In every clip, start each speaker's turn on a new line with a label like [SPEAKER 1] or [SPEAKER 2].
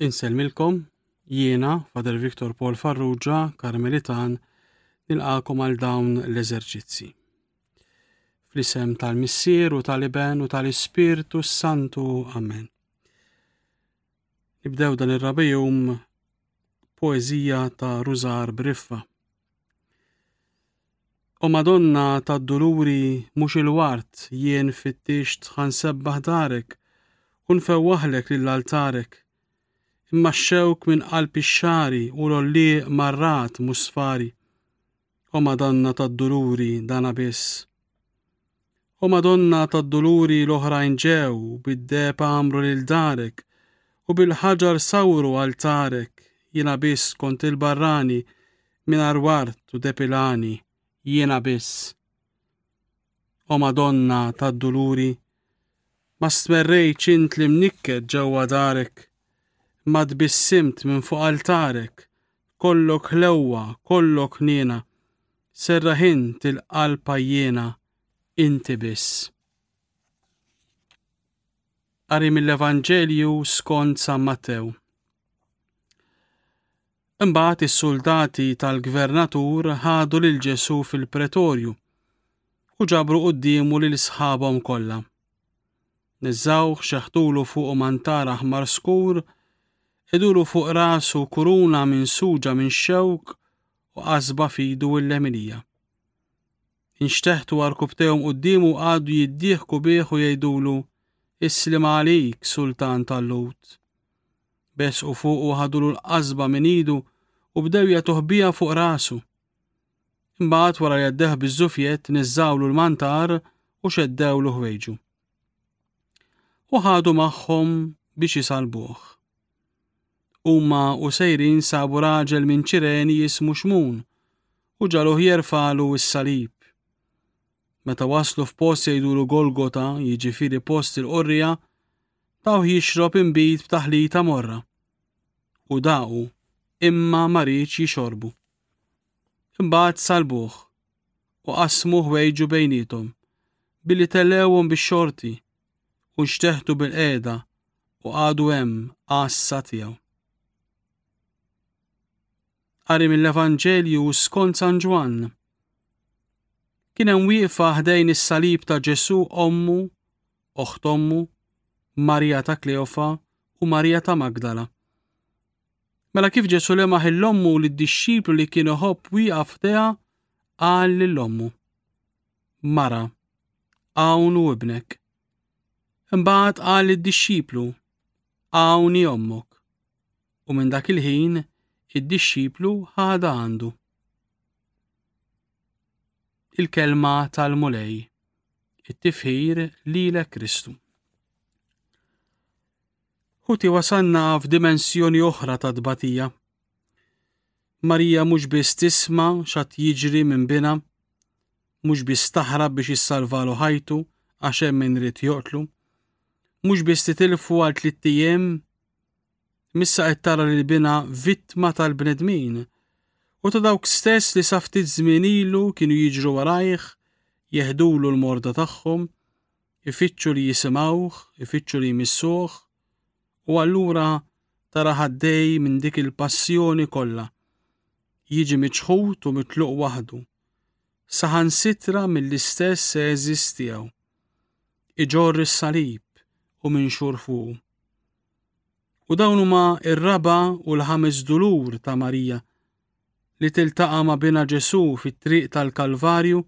[SPEAKER 1] Insellmilkom, jiena, Father Victor Paul Farrugia, Karmelitan, nilqakom għal dawn l-eżerċizzi. Fl-isem tal-Missier u tal-Iben u tal-Ispirtu Santu. Amen. Nibdew dan ir-rabijum poeżija ta' Rużar Briffa. O Madonna tad-duluri mhux il-wart jien fittix tħan sebbaħ darek u nfewwaħlek lill-altarek. Imma x-xewk minn qalb ix-xari u l-għollieq marrat mhux sfari. O Madanna tad-Duluri dana biss. O Madonna tad-Duluri l-oħrajn ġew bid-depa għamru lil darek u bil-ħaġar sawru altarek jiena biss kont il-barrani mingħajr wart u depilani jiena biss. O Madonna tad-duluri, ma stmerrejtx int li mnikket ġewwa darek, ma tbissimt minn fuq altarek, kollok ħlewwa, kollok niena, serraħ int il-qalb jiena, inti biss. Qari mill-Evanġelju skont San Mattew. Imbagħad is-suldati tal-gvernatur ħadu lil Ġesù fil-pretorju u ġabru quddiemu lil sħabhom kollha. Niżżawh xeħtulu fuq mantar aħmar skur, idulu fuq rasu kuruna minn suġa minn xewk u qasba fidu l-leminija. Inxteħtu arkubtehom quddiemu għadu jiddieħku bih u jgħidulu Islim għalik, sultan tal-lut. Bes u fuqu ħadulu l-qasba minn idu u bdew jatuh bija fuq rasu. Imbagħad wara li għaddeħ biż-żufjett niżżawlu l-mantar u xeddewlu ħwejġu. U ħadu magħhom biex jisalbuh. Huma u sejrin sabu raġel minn ċireni jismu xmun u ġaluh jerfalu s-salib. Meta waslu f'post jgħidulu Golgota, jiġifieri post il-qorrija, Tawh jixrob inbid b'taħlita morra u daqu imma ma riedx jixorbu. Imbagħad salbuh u qasmu ħwejġu bejnietom billi tellewhom bix-xorti u nxteħtu bil-qiegħda u għadu hemm għassa tiegħu. Qari mill-Evanġelju skont San Ġwann. Kien hemm wieqfa ħdejn is-salib ta' Ġesù ommu oħt ommu, Marija ta' Kleofa u Marija ta' Magdala. Mela kif Ġesu lemaħ il-lommu li d-dixxiplu li kien iħobb wieqaf teha qal lill-ommu. Mara, hawn u ibnek. Imbagħad qal id-dixxiplu, hawn hi ommok. U minn dak il-ħin id-dixxiplu ħada għandu. il-kelma tal-Mulej, it-tifħir lilek Kristu. Ħuti wasanna f'dimensjoni oħra ta' tbatija. Marija mhux biss tisma' xat jiġri minn bina, mhux biss taħrab biex issalvalu ħajtu għax hemm min rid joqtlu, mhux biss titilfu għal tliet ijiem Missa qed tara lil bina vittma tal-bnedmin u ta' dawk stess li sa ftit żmien ilu kienu jiġru warajh, jeħdulu l-morda tagħhom, ifittxu li jisimgħuh, ifittxu li jmissuh, u allura tara ħaddej minn dik il-passjoni kollha. Jiġi miċħud u mitluq waħdu. Saħansitra mill-istess eżistiegħu. Iġorr is-salib u minxur fuqu. U dawn huma r-raba u l-ħames dulur ta' Marija li tiltaqa' ma' bina Ġesu fit-triq tal-Kalvarju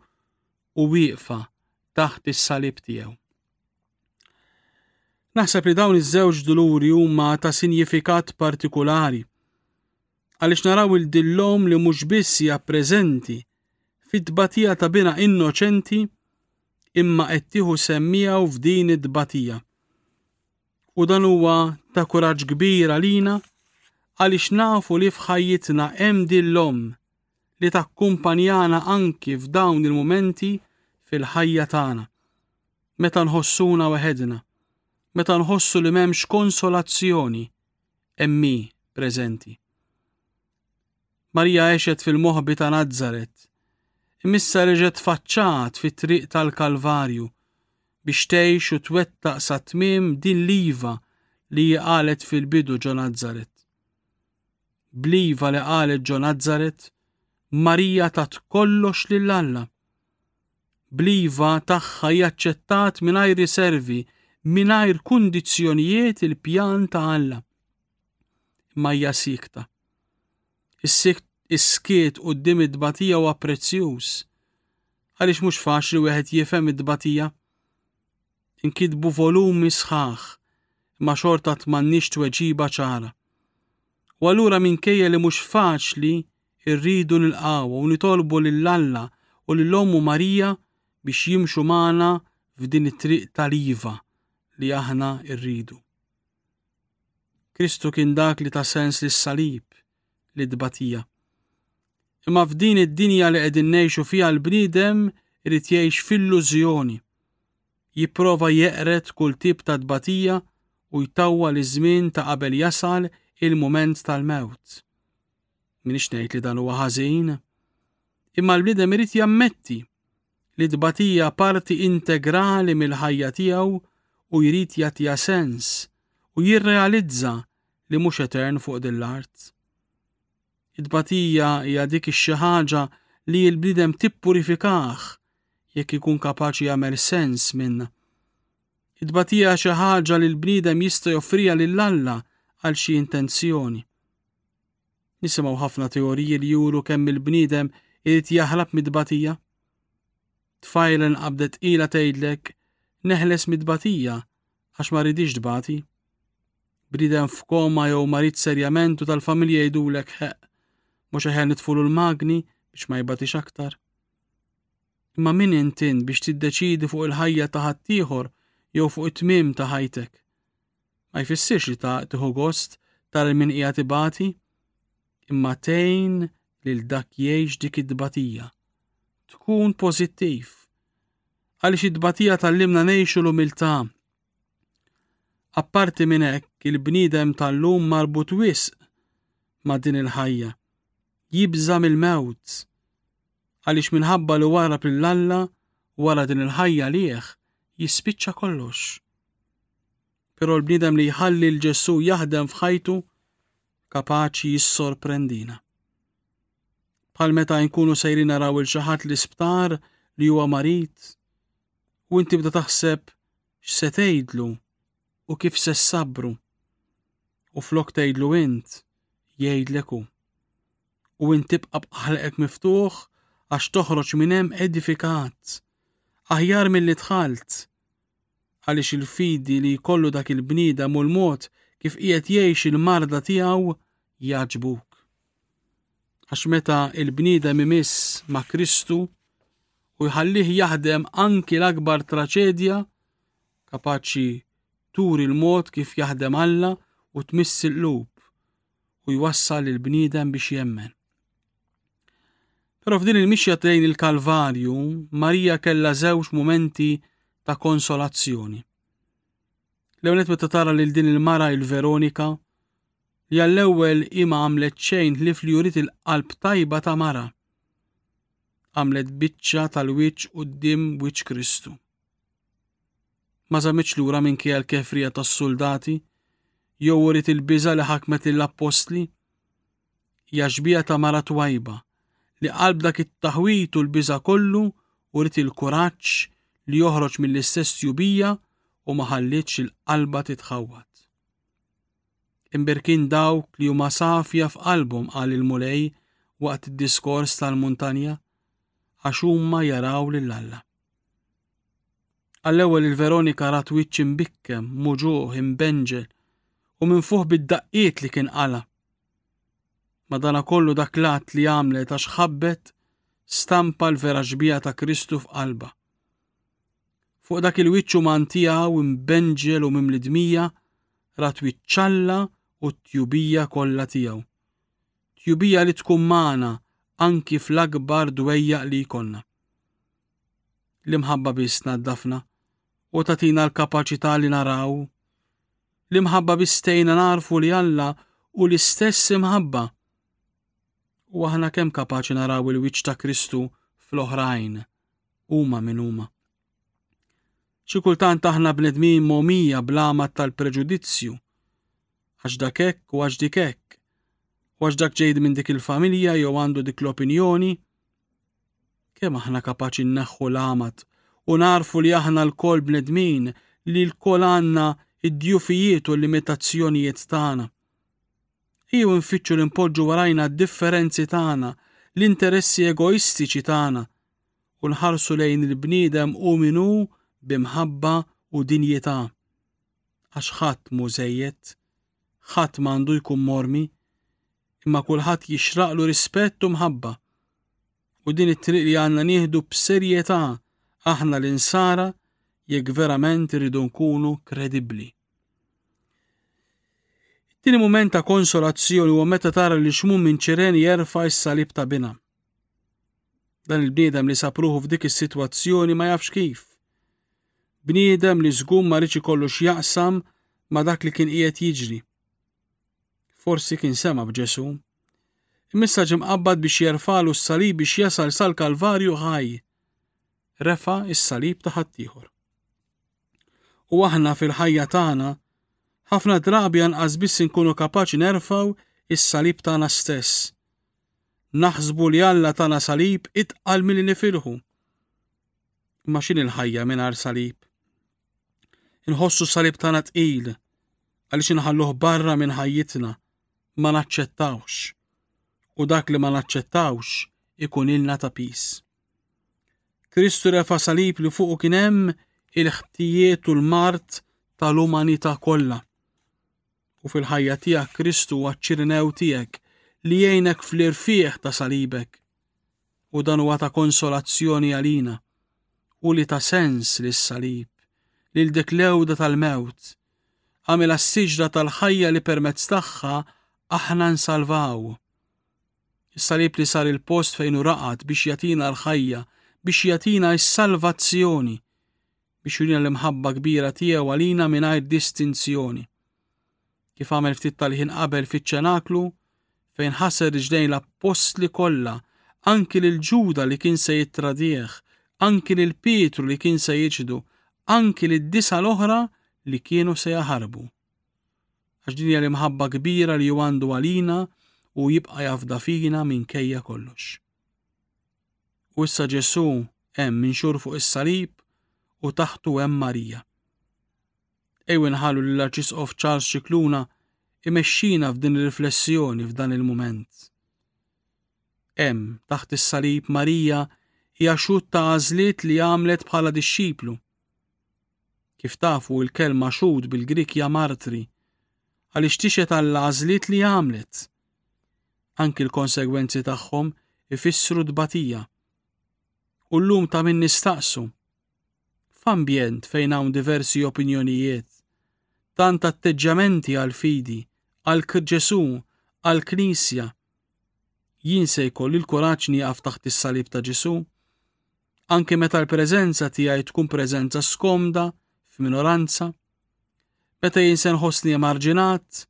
[SPEAKER 1] u wieqfa taħt is-salib tiegħu. Naħseb li dawn iż-żewġ duluri huma ta' sinjifikat partikulari għaliex naraw il dillom li mhux biss hija preżenti fit-tbatija ta' bina innoċenti imma qed tieħu semmijaw f'din it-tbatija. U dan huwa ta' kuraġġ kbir għalina għaliex nafu li f'ħajjitna hemm din l-omm li takkumpanjana anki f'dawn il-momenti fil-ħajja tagħna. Meta nħossuna weħedna, meta nħossu li m'hemmx konsolazzjoni, emmi preżenti. Marija għexet fil-moħbi ta' Nazaret. Imissa reġet faċċat fit-triq tal-Kalvarju biex tgħix u twettaq sa tmiem din l-iva li qalet fil-bidu ġo Nazaret. Bl-iva li qalet ġo Nazaret, Marija tat kollox lil Alla. Bl-iva tagħha jaċċettat mingħajr riservi, mingħajr kundizzjonijiet il-pjan ta' Alla. Imma hija sikta. Is-sikt is-skiet quddiem id-dbatija huwa prezzjuż. Għaliex mhux faċli wieħed jifhem id-dbatija? Inkitbu volumi sħaħ, imma xorta tmannix tweġiba ċara. U allura minkejja li mhux faċli irridu nilqgħu u nitolbu lil Alla u lil Ommu Marija biex jimxu magħna f'din it-triq tal-iva li aħna rridu. Kristu kien dak li ta' sens li salib li tbatija. Imma f'din id-dinja li qegħdin ngħixu fiha l-bniedem irid jgħix f'illużjoni. Jipprova jeqred kull tip ta' tbatija u jtawwa li żmien ta' qabel jasal il-mument tal-mewt. Minix ngħid li dan huwa ħażin, imma l-bniedem irid jammetti li tbatija parti integrali mill-ħajja tiegħu u jrid jagħtiha sens u jirrealizza li mhux etern fuq din l-art. It-tbatija hija dik ix-xi ħaġa li l-bniedem tippurifikah jekk ikun kapaċi jagħmel sens minn. It-tbatija xi ħaġa li l-bniedem jista' joffrija lil Alla għal xi intenzjoni. Nisimgħu ħafna teoriji li juru kemm il-bniedem irid jaħrab mid-tbatija. Tfajla nqabdet ila tgħidlek neħles mid-tbatija għax ma ridix tbati. Bniedem f'koma jew marid serjament u tal-familja jgħidulek ħeq mhux aħjar nitfulu l-magni biex ma jbatix aktar. Imma min intin biex tiddeċidi fuq il-ħajja ta' ħaddieħor jew fuq it-tmiem ta' ħajtek. ma jfissirx li ta' tiħu gost tara min hija tibati, imma tgħin lil dak jgħix dik id-dbatija. Tkun pożittiv. Għaliex id-dbatija tal-limna ngħixu l-umiltà. Apparti minn hekk il-bniedem tal-lum marbut wisq ma' din il-ħajja. Jibża mill-mewt. Għaliex minħabba li wara lill-Alla wara din il-ħajja liħ jispiċċa kollox. Però l-bniedem li jħalli l-Ġesù jaħdem f'ħajtu kapaċi jissorprendina. Bħal meta nkunu sejrin naraw il xaħat l-isptar li huwa marid u inti bda taħseb x'se tgħidlu u kif se sabru. U flok tgħidlu int jgħidlek hu. U int tibqa' b'aħlaqek miftuħ għax toħroġ minn hemm edifikat. Aħjar mill-li dħalt Għaliex il-fidi li jkollu dak il-bniedem u l-mod kif qiegħed jgħix il-marda tiegħu jaġbuk. Għax meta il-bniedem imiss ma' Kristu u jħallih jaħdem anki l-akbar traċedja, kapaċi turi l-mod kif jaħdem Alla u tmiss il-lub u jwassal il-bniedem biex jemmen. Però f'din il-mixja lejn il-Kalvarju, Marija kellha żewġ mumenti ta' konsolazzjoni. L-ewwel meta tara lil din il-mara il-Veronika, li għall-ewwel hi ma għamlet xejn li li jurid il-qalb tajba ta' mara. Għamlet biċċa tal-wiċċ quddiem wiċċ Kristu. Ma żamitx lura minkejja l-kefrija tas-suldati, jew uriet il-biża li ħakmet lill-appostli, hija xbija ta' mara twajba li qalb dak it-taħwit u l-biża kollu u rrit il-kuraġġ li joħroġ mill-istess jubija u ma ħallitx il-qalba titħawwat. Imbirkin dawk li huma safja f'qalbhom qal il-Mulej waqt id-diskors tal-muntanja għax huma jaraw lil Alla. Għall-ewwel il-Veronika rat wiċċ imbikkem, muġuħ, imbenġel u minn fuħ bid-daqqiet li kien qala' Madanakollu dak l-att li għamlet għax ħabbet stampa l-vera xbija ta' Kristu f'qalba. Fuq dak il-wiċċu man tiegħu imbenġel u mimlidmija rat wiċċalla u t-tjubija kollha tiegħu. Tjubija li tkun magħna anki fl-akbar dwejjaq li jkollna. L-imħabba biss naddafna u tatina l-kapaċità li naraw L-imħabba bistejna narfu li Alla u l-istess imħabba. U aħna kemm kapaċi naraw il-wiċċ ta' Kristu fl-oħrajn huma min huma. Xi kultant aħna bnedmin momija blama tal-preġudizzju. Għax dak hekk u għax dik hekk. U għax dak ġejd minn dik il-familja jew għandu dik l-opinjoni. Kemm aħna kapaċi nneħħu l-għamat u narfu li aħna lkoll bnedmin li lkoll għandna id-djufijiet u l-limitazzjonijiet tagħna. Ejjew nfittxu li npoġġu warajna d-differenzi tagħna, l-interessi egoistiċi tagħna u nħarsu lejn il-bniedem u minu bimħabba u dinjità. Għax ħadd mużejjed, ħadd m'għandu jkun mormi, imma kulħadd jixraqlu rispett u mħabba. U din it-triq li għandna nieħdu b'serjetà aħna l-insara jekk verament irridu nkunu kredibbli. Tini mument ta' konsolazzjoni huwa meta tara li xmum minn ċiren jerfa' s-salib ta' bina. Dan il-bniedem li sapruħu f'dik is-sitwazzjoni ma jafx kif. Bniedem li żgum ma rridx ikollu x'jaqsam ma dak li kien qiegħed jiġri. Forsi kien sema b'Ġesu. Missa ġim qabbad biex jerfalu s-salib biex jasal sal-Kalvarju ħaj. Refa is-salib ta' ħaddieħor. U aħna fil-ħajja tagħna ħafna drabi anqas biss inkunu kapaċi nerfaw is-salib tagħna stess. Naħsbu li Alla tagħna salib itqal milli nifilħu. Ma x'in il-ħajja mingħajr salib? Inħossu salib tagħna tqil għaliex inħalluh barra minn ħajjitna ma naċċettawx u dak li ma naċċettawx ikun ilna ta' pis. Kristu refa salib li fuq kien hemm il-ħtijiet u l-mart tal-umanità kollha. U fil-ħajja tiegħek Kristu għaċ-ċirinew tiegħek li jgħinek fl-irfieħ ta' salibek. u dan huwa ta' konsolazzjoni għalina, u li ta' sens li s-salib, li l-dik lewda tal-mewt, għamela s-siġda tal-ħajja li permezz tagħha aħna nsalvaw. Is-salib li sar il-post fejn u raqat biex jatina l-ħajja, biex jatina s-salvazzjoni. biex jurina l-imħabba kbira tiegħu għalina mingħajr distinzjoni. Kif għamel ftit tal-ħin qabel fiċ-ċenaklu, fejn ħasser ġdejn l-appostli kollha, anki lil Ġuda li kien se jittradih, anki lil Pietru li kien se jiġdu, anki lid disa l-oħra li kienu se jaħarbu. Għax din hija l-imħabba kbira li għandu għalina u jibqa' jafda fina minkejja kollox. U issa Ġesù hemm minxur fuq is-salib u taħtu hemm Marija. Ejw inħallu lill arċisqof Charles Ċikluna imexxina f'din ir-riflessjoni f'dan il-mument. Hemm taħt is-salib Marija hija xut ta' għażliet li għamlet bħala dixxiplu. Kif tafu il-kelma xut bil-Grik hija martri għaliex tixet għall għażliet li għamlet Anki l-konsegwenzi tagħhom ifissru tbatija. U llum ta' min nistaqsu. F'ambjent fejn hawn diversi opinjonijiet, tant atteġġamenti għal fidi, għal Ġesù, għal Knisja, jien se jkolli l-kuraġġ nieqaf taħt is-salib ta' Ġesù, anke meta l-preżenza tiegħi tkun preżenza skomda, f'minoranza, meta jien se nħossni emarġinat,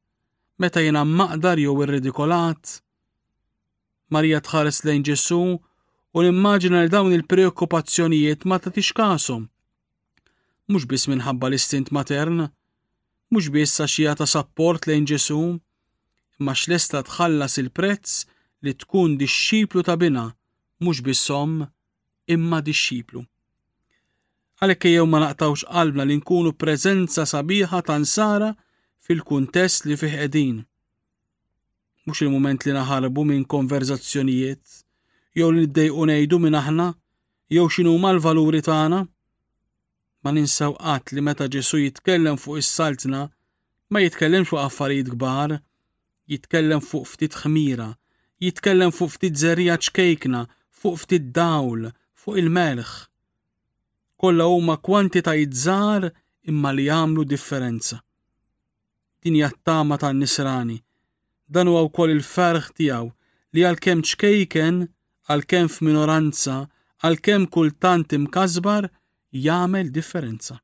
[SPEAKER 1] meta jiena maqdar jew irridikolat. Marija tħares lejn Ġesu u nimmaġina li dawn il-preokkupazzjonijiet ma tagħtix kasom. Mhux biss minħabba l-istint matern, mhux biss għax hija ta' sapport lejn Ġesu, imma x'lesta tħallas il-prezz li tkun dixxiplu ta' bina, mhux biss omm, imma dixxiplu. Għalhekk jew ma naqtawx qalbna li nkunu preżenza sabiħa ta' nsara fil-kuntest li fih qegħdin. Mhux il-mument li naħarbu minn konverzazzjonijiet, jew li niddejqu ngħidu minn aħna, jew x'inhuma l-valuri tagħna. Ma ninsaw qatt li meta Ġesu jitkellem fuq is-saltna, ma jitkellem fuq affarijiet kbar, jitkellem fuq ftit ħmira, jitkellem fuq ftit zerija ċkejkna, fuq ftit dawl, fuq il-melħ. Kollha huma kwantitajiet żgħar imma li jagħmlu differenza. Din hija t-tama tan-nisrani. Dan huwa wkoll il-ferħ tiegħu li għalkemm ċkejken, għalkemm f'minoranza, għalkemm kultant imkasbar, jagħmel differenza.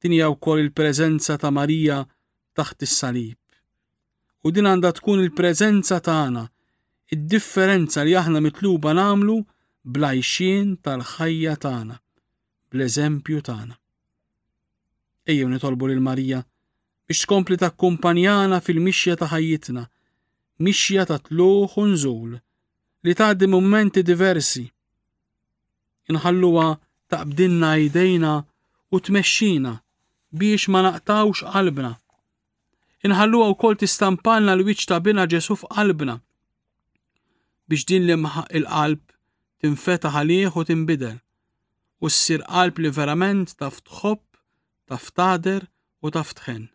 [SPEAKER 1] Din hija wkoll il-preżenza ta' Marija taħt is-salib. U din għandha tkun il-preżenza tagħna, id-differenza li aħna mitluba nagħmlu blajxien tal-ħajja tagħna, bl-eżempju tagħna. Ejjew nitolbu lil Marija biex tkompli takkumpanjana fil-mixja ta' ħajjitna, mixja ta' tluħ u nżul, li tgħaddi mumenti diversi. Inħalluha taqbdinna jdejna u tmexxina biex ma naqtawx qalbna Inħalluha wkoll tistampalna l-wiċċ ta' bina Ġesu f'qalbna biex din il-qalb tinfetaħ għalih u tinbidel u ssir qalb li verament taf tħobb, taf tader u taf tħen.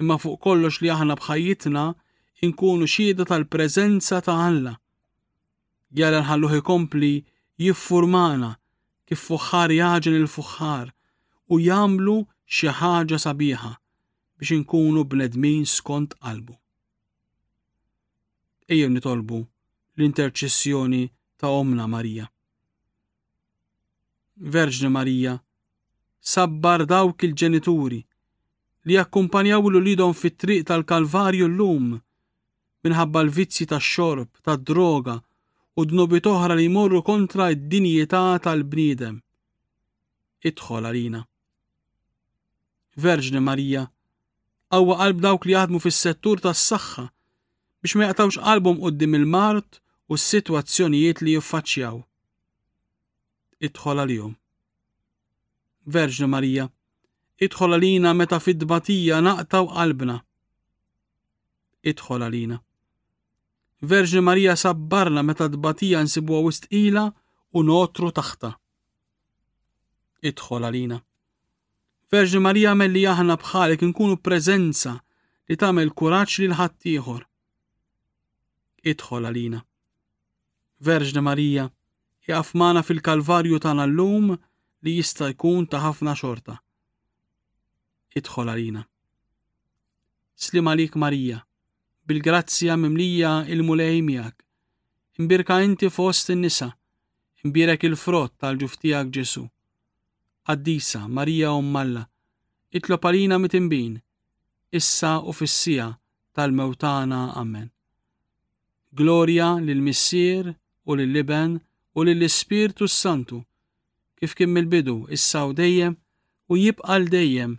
[SPEAKER 1] Imma fuq kollox li aħna bħajjitna inkunu xieda tal-preżenza ta' Alla Jalla nħalluh ikompli jiffurmana kif fuħħar jaġen il-fuħħar u jagħmlu xi ħaġa sabiħa biex inkunu bnedmin skont qalbu. Ejjew nitolbu l-interċessjoni ta' Omna Marija. Verġni Marija, sabbar dawk il-ġenituri li jakkumpanjaw l-ulidhom fit-triq tal-Kalvarju l-lum, minħabba l-vizzji tax-xorb, tad-droga u dnobit oħra li jmorru kontra d-dinjità tal-bniedem. Idħol għalina. Verġni Marija, qawwa qalb dawk li jaħdmu fis-settur tas-saħħa biex ma jaqtawx qalbhom qudiem il-mart u s-sitwazzjonijiet li jiffaċċjaw. Idħol għalihom. Verġni Marija, idħol għalina meta fid-dbatija naqtaw qalbna idħol għalina. Verġni Marija sabbarna meta tbatija nsibuha wistqila u notru taħta. Idħol għalina. Verġni Marija għamel li aħna bħalek nkunu preżenza li tagħmel kuraġġ lil ħaddieħor. Idħol għalina. Verġni Marija, jaqaf magħna fil-Kalvarju tagħna llum li jista' jkun ta' ħafna xorta. Idħol għalina. Slim għalik Marija, bil-grazzja mimlija il-Mulej miegħek. Imbirka inti fost in-nisa, imbirek il-frott tal-ġuf tiegħek Ġesu. Qaddisa Marija Umm Alla, itlob għalina mitimbin, issa u fis-sija tal-mewtana. Amen. Glorja lil Missier u lil Iben u lil Ispirtu Santu, kif kien mill-bidu issa u dejjem u jibqa' l dejjem